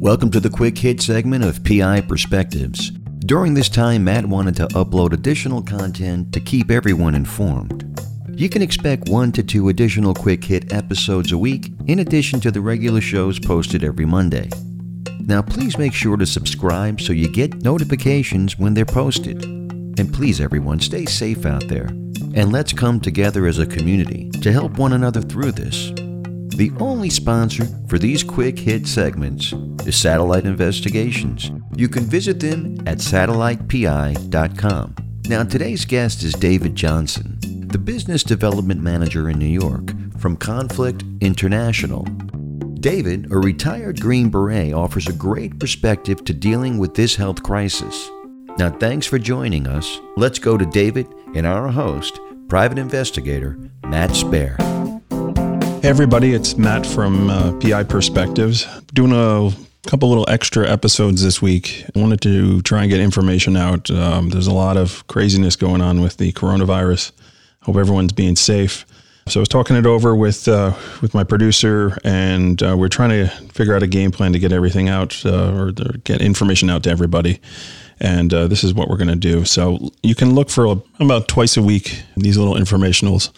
Welcome to the quick hit segment of PI Perspectives. During this time, Matt wanted to upload additional content to keep everyone informed. You can expect one to two additional quick hit episodes a week, in addition to the regular shows posted every Monday. Now, please make sure to subscribe so you get notifications when they're posted. And please, everyone, stay safe out there. And let's come together as a community to help one another through this. The only sponsor for these quick hit segments is Satellite Investigations. You can visit them at satellitepi.com. Now, today's guest is David Johnson, the Business Development Manager in New York from Conflict International. David, a retired Green Beret, offers a great perspective to dealing with this health crisis. Now, thanks for joining us. Let's go to David and our host, private investigator Matt Spaier. Everybody, it's Matt from uh, PI Perspectives. Doing a couple little extra episodes this week. I wanted to try and get information out. Um, there's a lot of craziness going on with the coronavirus. Hope everyone's being safe. So I was talking it over with uh, with my producer, and uh, we're trying to figure out a game plan to get everything out uh, or, or, get information out to everybody. And uh, this is what we're going to do. So you can look for about twice a week these little informationals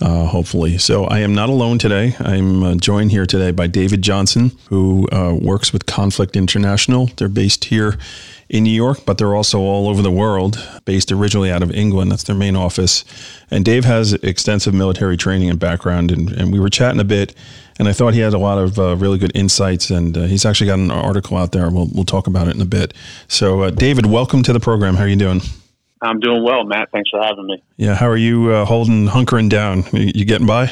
uh, hopefully. So I am not alone today. I'm uh, joined here today by David Johnson, who uh, works with Conflict International. They're based here in New York, but they're also all over the world, based originally out of England. That's their main office. And Dave has extensive military training and background, and, and we were chatting a bit. And I thought he had a lot of uh, really good insights, and uh, he's actually got an article out there. We'll, we'll talk about it in a bit. So, uh, David, welcome to the program. How are you doing? I'm doing well, Matt. Thanks for having me. Yeah, how are you uh, holding, hunkering down? You getting by?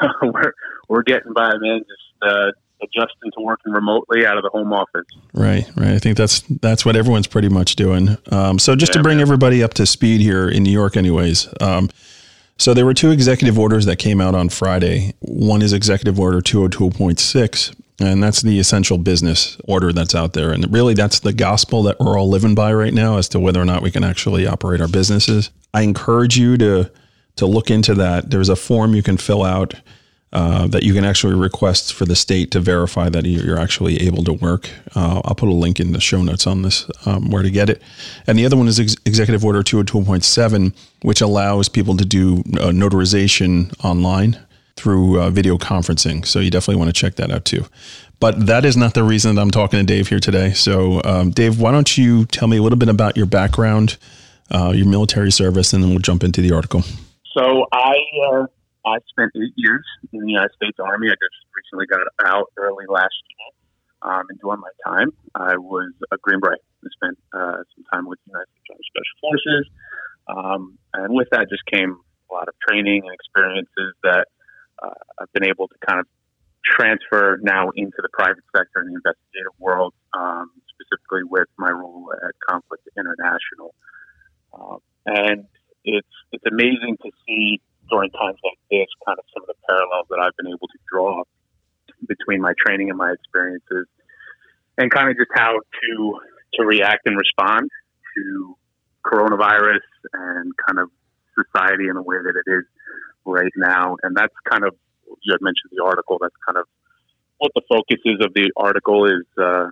we're we're getting by, man. Just uh, adjusting to working remotely out of the home office. Right, right. I think that's that's what everyone's pretty much doing. Um, so just yeah, to bring man. everybody up to speed here in New York, anyways. Um, so there were two executive orders that came out on Friday. One is Executive Order 202.6, and that's the essential business order that's out there. And really, that's the gospel that we're all living by right now as to whether or not we can actually operate our businesses. I encourage you to to look into that. There's a form you can fill out uh, that you can actually request for the state to verify that you're actually able to work. Uh, I'll put a link in the show notes on this um, where to get it. And the other one is Ex- Executive Order 202.7, which allows people to do uh, notarization online through uh, video conferencing. So you definitely want to check that out too. But that is not the reason that I'm talking to Dave here today. So, um, Dave, why don't you tell me a little bit about your background, uh, your military service, and then we'll jump into the article. So, I uh, I spent eight years in the United States Army. I just recently got out early last year. Um, and during my time, I was a Green Beret. I spent uh, some time with the United States Special Forces. Um, and with that just came a lot of training and experiences that uh, I've been able to kind of transfer now into the private sector and the investigative world, um, specifically with my role at Conflict International. Uh, and it's it's amazing to see during times like this kind of some of the parallels that I've been able to draw between my training and my experiences, and kind of just how to to react and respond to coronavirus and kind of society in the way that it is right now. And that's kind of, you had mentioned the article, that's kind of what the focus is of the article is, uh,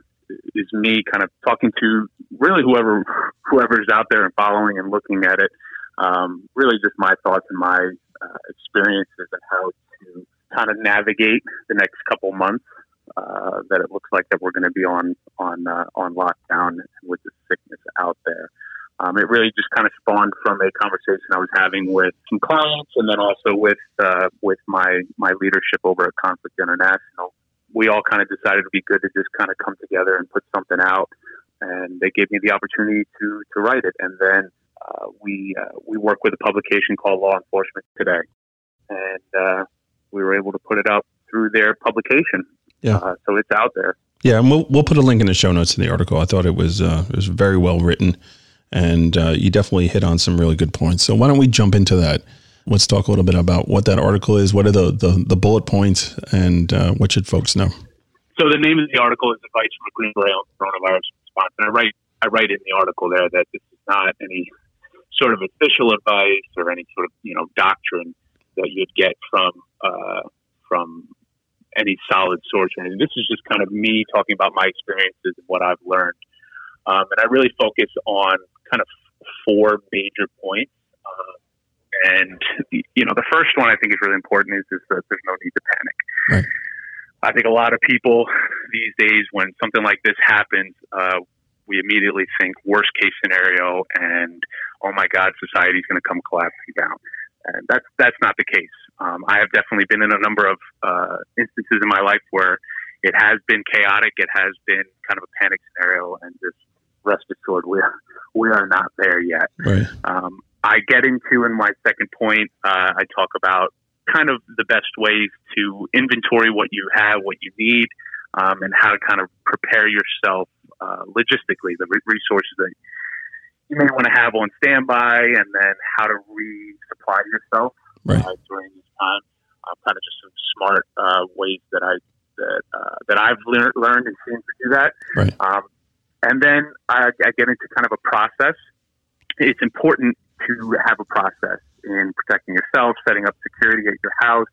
is me kind of talking to really whoever, whoever's out there and following and looking at it. Um, really just my thoughts and my uh, experiences and how to kind of navigate the next couple months uh, that it looks like that we're going to be on on uh, on lockdown with the sickness out there. Um, it really just kind of spawned from a conversation I was having with some clients, and then also with uh, with my my leadership over at Conflict International. We all kind of decided it'd be good to just kind of come together and put something out, and they gave me the opportunity to to write it. And then uh, we uh, we work with a publication called Law Enforcement Today, and uh, we were able to put it out through their publication. Yeah. Uh, so it's out there. Yeah, and we'll we'll put a link in the show notes in the article. I thought it was uh, it was very well written and uh, you definitely hit on some really good points. So why don't we jump into that? Let's talk a little bit about what that article is. What are the the, the bullet points, and uh, what should folks know? So the name of the article is "Advice from a Green Beret on Coronavirus Response," and I write I write in the article there that this is not any sort of official advice or any sort of you know doctrine that you'd get from uh, from any solid source. And this is just kind of me talking about my experiences and what I've learned. Um, and I really focus on kind of four major points. Uh, and you know, the first one I think is really important is, is that there's no need to panic. Right. I think a lot of people these days, when something like this happens, uh, we immediately think worst case scenario, and oh my God, society's going to come collapsing down. And that's that's not the case. Um, I have definitely been in a number of uh, instances in my life where it has been chaotic. It has been kind of a panic scenario, and just rest assured, we are we are not there yet. Right. Um, I get into in my second point. Uh, I talk about kind of the best ways to inventory what you have, what you need, um, and how to kind of prepare yourself uh, logistically, the resources that you may want to have on standby, and then how to resupply yourself right. uh, during this time. Uh, kind of just some smart uh, ways that I that uh, that I've lear- learned and seen to do that. Right. Um, and then I, I get into kind of a process. It's important to have a process in protecting yourself, setting up security at your house.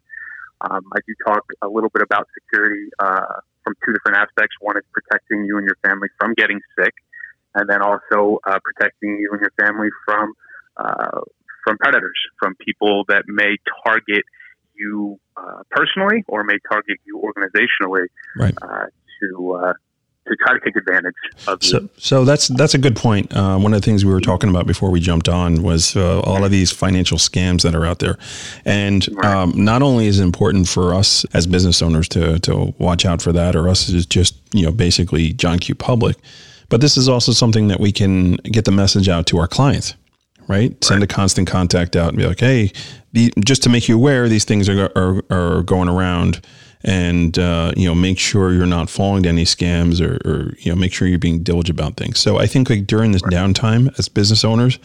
Um, I do talk a little bit about security uh, from two different aspects. One is protecting you and your family from getting sick, and then also uh, protecting you and your family from uh, from predators, from people that may target you uh, personally or may target you organizationally right. Uh, to uh, to try to take advantage of so, So that's that's a good point. Uh, one of the things we were talking about before we jumped on was uh, all of these financial scams that are out there, and um, not only is it important for us as business owners to to watch out for that, or us as just you know basically John Q Public, but this is also something that we can get the message out to our clients. Right? right. Send a constant contact out and be like, hey, the, just to make you aware, these things are, are, are going around and uh, you know make sure you're not falling to any scams or, or, you know make sure you're being diligent about things. So i think like during this downtime as business owners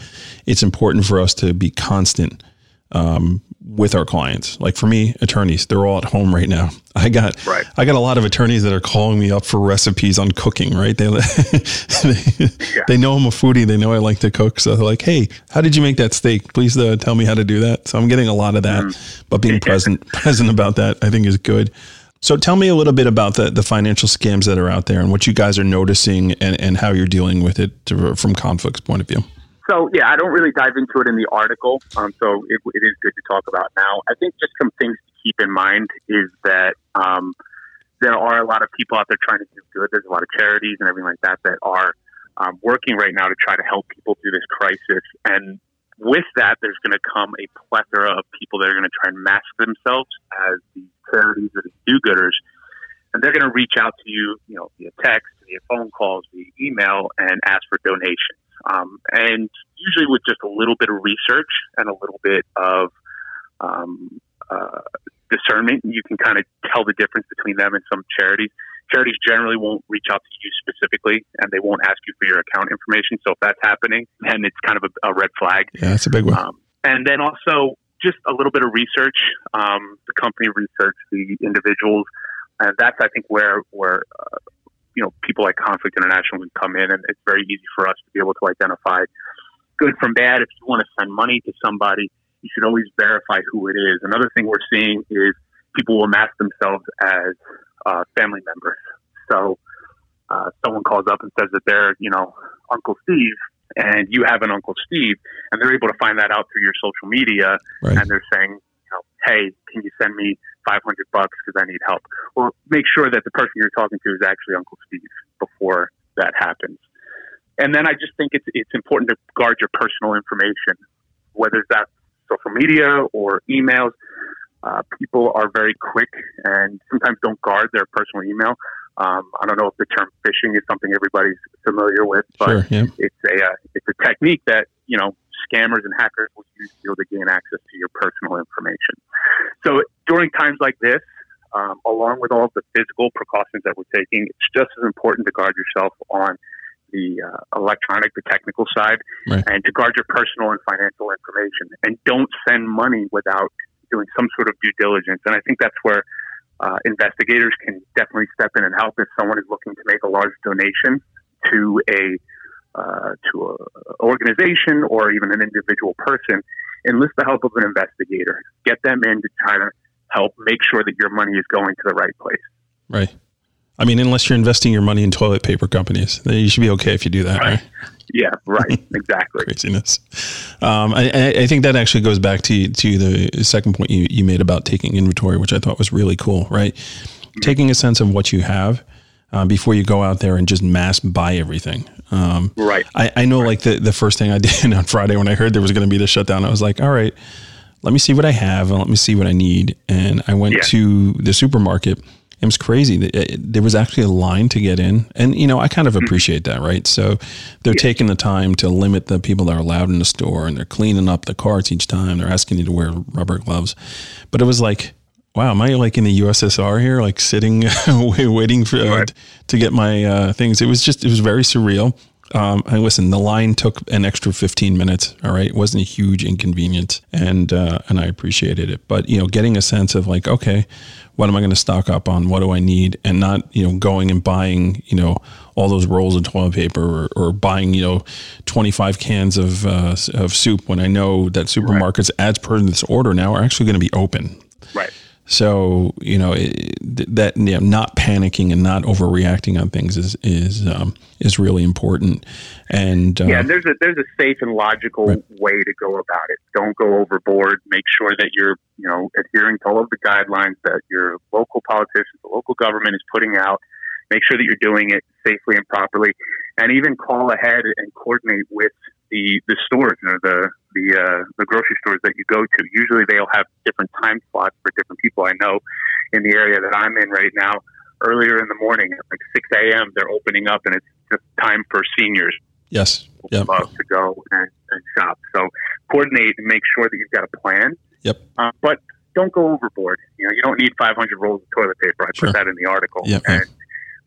it's important for us to be constant um, with our clients. Like for me, attorneys, they're all at home right now. I got right. I got a lot of attorneys that are calling me up for recipes on cooking, right? They they, yeah. they know I'm a foodie, they know I like to cook, so they're like, "Hey, how did you make that steak? Please uh, tell me how to do that." So I'm getting a lot of that, mm. but being present present about that I think is good. So tell me a little bit about the, the financial scams that are out there and what you guys are noticing and, and how you're dealing with it to, from Conflict's point of view. So yeah, I don't really dive into it in the article. Um, so it, it is good to talk about now. I think just some things to keep in mind is that um, there are a lot of people out there trying to do good. There's a lot of charities and everything like that that are um, working right now to try to help people through this crisis. And with that, there's going to come a plethora of people that are going to try and mask themselves as the charities or the do-gooders, and they're going to reach out to you, you know, via text, via phone calls, via email, and ask for donations. Um, and usually with just a little bit of research and a little bit of um, uh, discernment, you can kind of tell the difference between them and some charities. Charities generally won't reach out to you specifically, and they won't ask you for your account information. So if that's happening, then it's kind of a, a red flag. Yeah, that's a big one. Um, and then also just a little bit of research, um, the company research, the individuals, and that's I think where where uh, you know people like Conflict International can come in, and it's very easy for us to be able to identify good from bad. If you want to send money to somebody, you should always verify who it is. Another thing we're seeing is people will mask themselves as uh, family members. So uh, someone calls up and says that they're, you know, Uncle Steve, and you have an Uncle Steve, and they're able to find that out through your social media, right. and they're saying, hey, can you send me 500 bucks because I need help? Or make sure that the person you're talking to is actually Uncle Steve before that happens. And then I just think it's it's important to guard your personal information, whether that's social media or emails. Uh, people are very quick and sometimes don't guard their personal email. Um, I don't know if the term phishing is something everybody's familiar with, but sure, yeah. it's a uh, it's a technique that you know scammers and hackers will use to, to gain access to your personal information. So during times like this, um, along with all of the physical precautions that we're taking, it's just as important to guard yourself on the uh, electronic, the technical side, right. and to guard your personal and financial information. And don't send money without doing some sort of due diligence. And I think that's where uh, investigators can definitely step in and help if someone is looking to make a large donation to a uh, to an organization or even an individual person. Enlist the help of an investigator. Get them in to try to help make sure that your money is going to the right place. Right. I mean, unless you're investing your money in toilet paper companies, then you should be okay if you do that, right? right? Yeah, right. Exactly. Craziness. Um, I, I, think that actually goes back to to the second point you, you made about taking inventory, which I thought was really cool, right? Mm-hmm. Taking a sense of what you have uh, before you go out there and just mass buy everything. Um, right. I, I know, right. like the the first thing I did on Friday when I heard there was going to be the shutdown, I was like, all right, let me see what I have and let me see what I need. And I went yeah. to the supermarket it was crazy. There was actually a line to get in, and you know I kind of mm-hmm. appreciate that, right? So they're yeah. taking the time to limit the people that are allowed in the store, and they're cleaning up the carts each time. They're asking you to wear rubber gloves, but it was like, wow, am I like in the USSR here, like sitting waiting for uh, to get my uh, things? It was just it was very surreal. Um, and listen, the line took an extra 15 minutes. All right. It wasn't a huge inconvenience and, uh, and I appreciated it. But, you know, getting a sense of like, okay, what am I going to stock up on? What do I need? And not, you know, going and buying, you know, all those rolls of toilet paper or, or buying, you know, 25 cans of, uh, of soup when I know that supermarkets, right. as per this order now, are actually going to be open. Right. So you know it, that you know, not panicking and not overreacting on things is is um, is really important. And uh, yeah, there's a there's a safe and logical right. way to go about it. Don't go overboard. Make sure that you're you know adhering to all of the guidelines that your local politicians, the local government is putting out. Make sure that you're doing it safely and properly, and even call ahead and coordinate with the the stores, you know, the the uh, the grocery stores that you go to. Usually, they'll have different time slots for different people. I know in the area that I'm in right now, earlier in the morning, at like 6 a.m., they're opening up, and it's just time for seniors. Yes. To go and, and shop. So coordinate and make sure that you've got a plan. Yep. Uh, but don't go overboard. You know, you don't need 500 rolls of toilet paper. I sure. put that in the article. Yep. And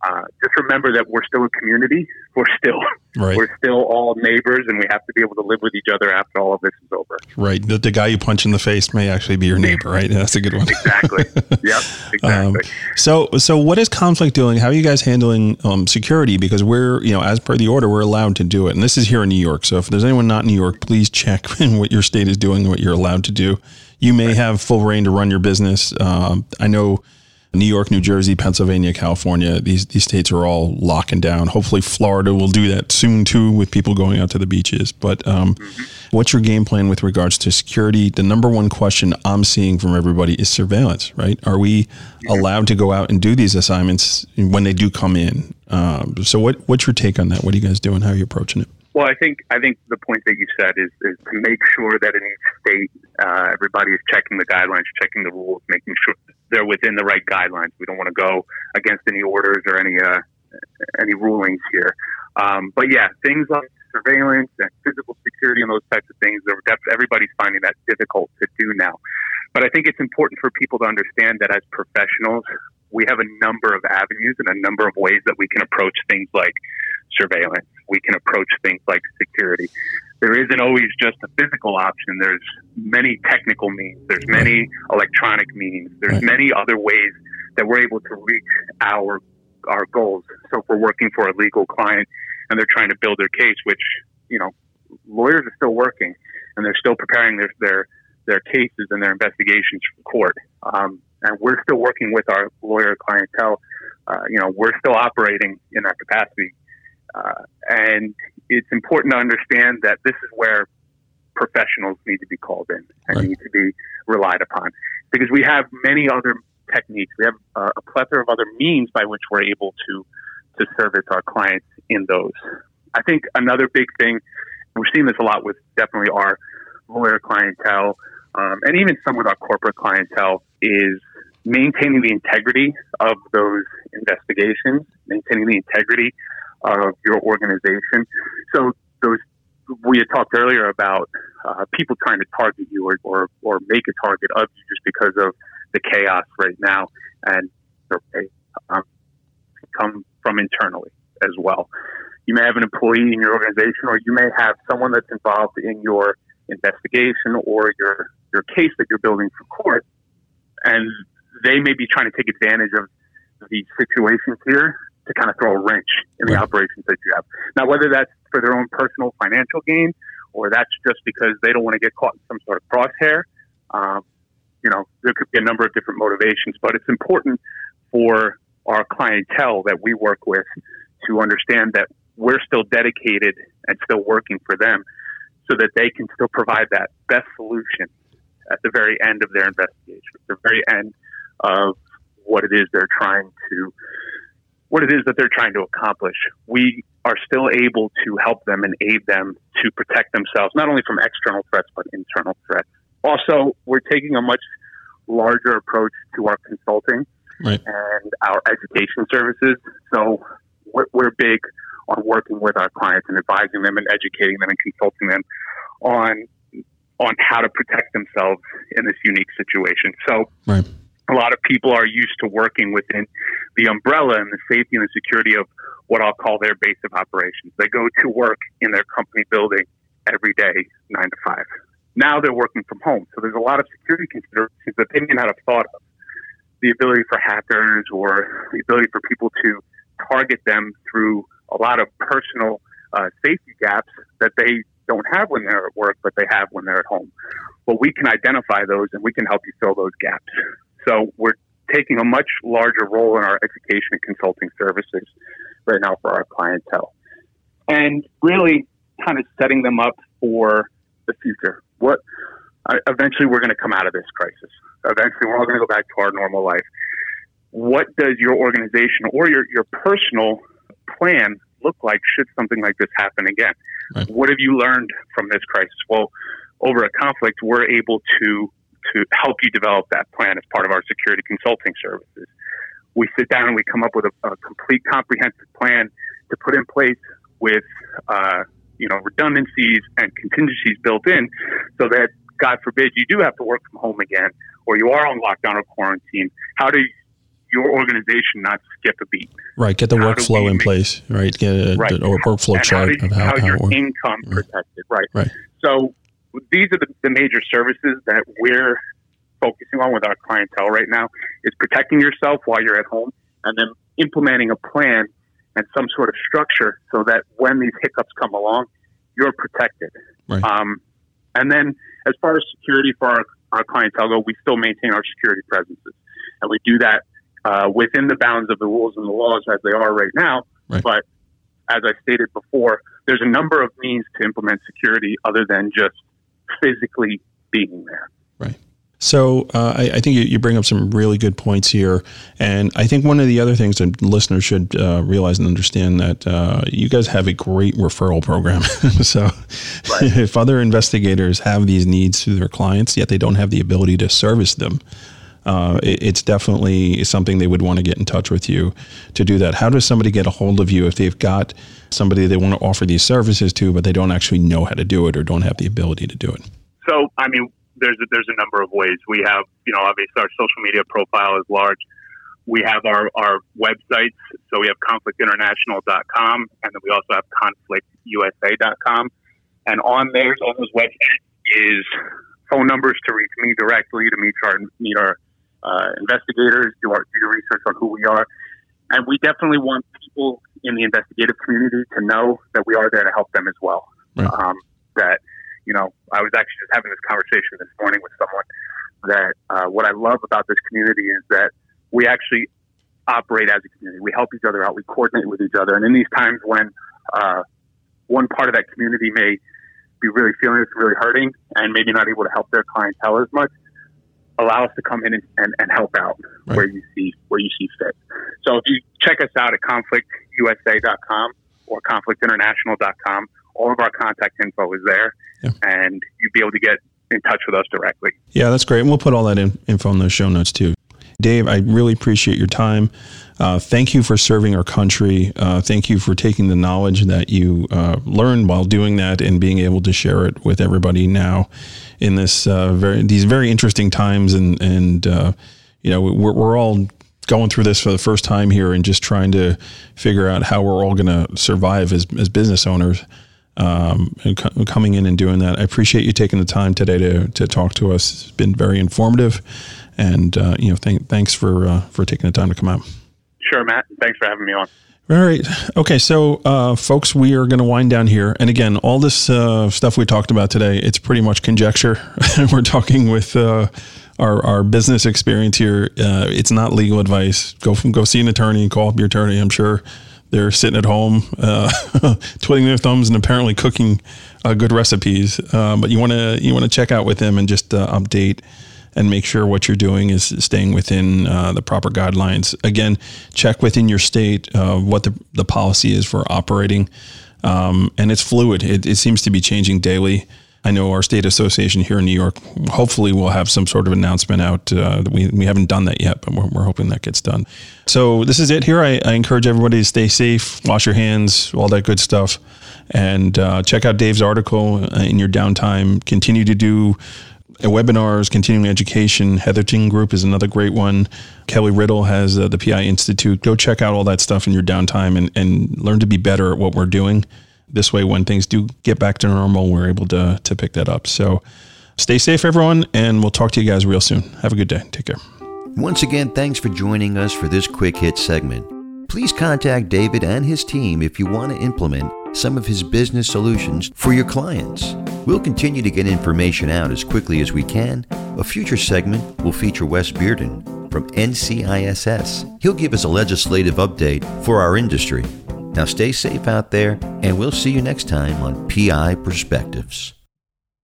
uh, just remember that we're still a community. We're still right. we're still all neighbors, and we have to be able to live with each other after all of this is over. Right. The, the guy you punch in the face may actually be your neighbor. Right. That's a good one. exactly. Yep. Exactly. Um, so so what is conflict doing? How are you guys handling um, security? Because we're you know as per the order we're allowed to do it, and this is here in New York. So if there's anyone not in New York, please check what your state is doing, and what you're allowed to do. You may have full reign to run your business. Um, I know New York, New Jersey, Pennsylvania, California, these these states are all locking down. Hopefully, Florida will do that soon too, with people going out to the beaches. But um, mm-hmm. what's your game plan with regards to security? The number one question I'm seeing from everybody is surveillance. Right? Are we yeah. allowed to go out and do these assignments when they do come in? Um, so, what what's your take on that? What are you guys doing? How are you approaching it? Well, I think I think the point that you said is, is to make sure that in each state, uh, everybody is checking the guidelines, checking the rules, making sure they're within the right guidelines. We don't want to go against any orders or any uh, any rulings here. Um, but yeah, things like surveillance and physical security and those types of things, everybody's finding that difficult to do now. But I think it's important for people to understand that as professionals, we have a number of avenues and a number of ways that we can approach things like surveillance. We can approach things like security. There isn't always just a physical option. There's many technical means. There's many electronic means. There's right. many other ways that we're able to reach our our goals. So if we're working for a legal client and they're trying to build their case, which you know, lawyers are still working and they're still preparing their their their cases and their investigations for court. Um, and we're still working with our lawyer clientele. Uh, you know, we're still operating in that capacity uh, and it's important to understand that this is where professionals need to be called in and right. need to be relied upon because we have many other techniques. We have uh, a plethora of other means by which we're able to to service our clients in those. I think another big thing we're seeing this a lot with definitely our lawyer clientele um, and even some with our corporate clientele is maintaining the integrity of those investigations, maintaining the integrity of your organization. So those we had talked earlier about uh, people trying to target you or, or, or make a target of you just because of the chaos right now, and um, come from internally as well. You may have an employee in your organization, or you may have someone that's involved in your investigation or your your case that you're building for court, and they may be trying to take advantage of the situations here to kind of throw a wrench in the right. operations that you have. Now, whether that's for their own personal financial gain or that's just because they don't want to get caught in some sort of crosshair, um, you know, there could be a number of different motivations, but it's important for our clientele that we work with to understand that we're still dedicated and still working for them so that they can still provide that best solution at the very end of their investigation, at the very end of what it is they're trying to what it is that they're trying to accomplish. We are still able to help them and aid them to protect themselves, not only from external threats, but internal threats. Also, we're taking a much larger approach to our consulting right. and our education services. So we're, we're big on working with our clients and advising them and educating them and consulting them on on how to protect themselves in this unique situation. So right a lot of people are used to working within the umbrella and the safety and the security of what I'll call their base of operations. They go to work in their company building every day, nine to five. Now they're working from home. So there's a lot of security considerations that they may not have thought of. The ability for hackers or the ability for people to target them through a lot of personal uh, safety gaps that they don't have when they're at work, but they have when they're at home. Well, we can identify those and we can help you fill those gaps. So we're taking a much larger role in our education and consulting services right now for our clientele. And really kind of setting them up for the future. What uh, eventually we're going to come out of this crisis. Eventually we're all going to go back to our normal life. What does your organization or your, your personal plan look like should something like this happen again? Right. What have you learned from this crisis? Well, over a conflict, we're able to to help you develop that plan as part of our security consulting services. We sit down and we come up with a, a complete comprehensive plan to put in place with, uh, you know, redundancies and contingencies built in so that, God forbid, you do have to work from home again or you are on lockdown or quarantine. How do your organization not skip a beat? Right. Get the how workflow in make, place, right? Get a, right. a workflow and chart how, of how, how, how your income protected, right? Right. So these are the, the major services that we're focusing on with our clientele right now is protecting yourself while you're at home and then implementing a plan and some sort of structure so that when these hiccups come along, you're protected. Right. Um, and then as far as security for our, our clientele go, we still maintain our security presences. And we do that uh, within the bounds of the rules and the laws as they are right now. Right. But as I stated before, there's a number of means to implement security other than just physically being there. Right. So uh, I, I, think you, you, bring up some really good points here, and I think one of the other things that listeners should uh, realize and understand that uh, you guys have a great referral program. so right. if other investigators have these needs through their clients, yet they don't have the ability to service them, uh, it, it's definitely something they would want to get in touch with you to do that. How does somebody get a hold of you if they've got somebody they want to offer these services to, but they don't actually know how to do it or don't have the ability to do it? So, I mean, there's a, there's a number of ways. We have, you know, obviously our social media profile is large. We have our, our websites. So we have conflictinternational.com and then we also have conflictusa.com. And on there, on those websites is phone numbers to reach me directly, to meet our, meet our uh, investigators, do our do research on who we are. And we definitely want people in the investigative community to know that we are there to help them as well. Right. Um, that, you know, I was actually just having this conversation this morning with someone that uh, what I love about this community is that we actually operate as a community. We help each other out. We coordinate with each other. And in these times when uh, one part of that community may be really feeling it's really hurting and maybe not able to help their clientele as much, allow us to come in and, and, and help out right. where you see where you see fit. So if you check us out at conflictusa.com or conflictinternational.com, all of our contact info is there, yeah. and you'd be able to get in touch with us directly. Yeah, that's great. And we'll put all that in, info in those show notes too. Dave, I really appreciate your time. Uh, thank you for serving our country. Uh, thank you for taking the knowledge that you uh, learned while doing that and being able to share it with everybody now in this uh, very these very interesting times. And and uh, you know we're we're all going through this for the first time here and just trying to figure out how we're all going to survive as as business owners. Um, and co- coming in and doing that, I appreciate you taking the time today to to talk to us. It's been very informative. And uh, you know, th- thanks for uh, for taking the time to come out. Sure, Matt. Thanks for having me on. All right. Okay. So, uh, folks, we are going to wind down here. And again, all this uh, stuff we talked about today, it's pretty much conjecture. We're talking with uh, our, our business experience here. Uh, it's not legal advice. Go from go see an attorney and call up your attorney. I'm sure they're sitting at home, uh, twiddling their thumbs and apparently cooking uh, good recipes. But you want to you want to check out with them and just uh, update and make sure what you're doing is staying within uh, the proper guidelines. Again, check within your state uh, what the, the policy is for operating. Um, and it's fluid. It, it seems to be changing daily. I know our state association here in New York, hopefully, we'll have some sort of announcement out. Uh, we, we haven't done that yet, but we're, we're hoping that gets done. So, this is it here. I, I, encourage everybody to stay safe, wash your hands, all that good stuff. And uh, check out Dave's article in your downtime. Continue to do uh, webinars, continuing education. Hetherington Group is another great one. Kelly Riddle has uh, the PI Institute. Go check out all that stuff in your downtime and, and learn to be better at what we're doing. This way, when things do get back to normal, we're able to, to pick that up. So stay safe, everyone, and we'll talk to you guys real soon. Have a good day. Take care. Once again, thanks for joining us for this quick hit segment. Please contact David and his team if you want to implement some of his business solutions for your clients. We'll continue to get information out as quickly as we can. A future segment will feature Wes Bearden from NCISS. He'll give us a legislative update for our industry. Now stay safe out there, and we'll see you next time on PI Perspectives.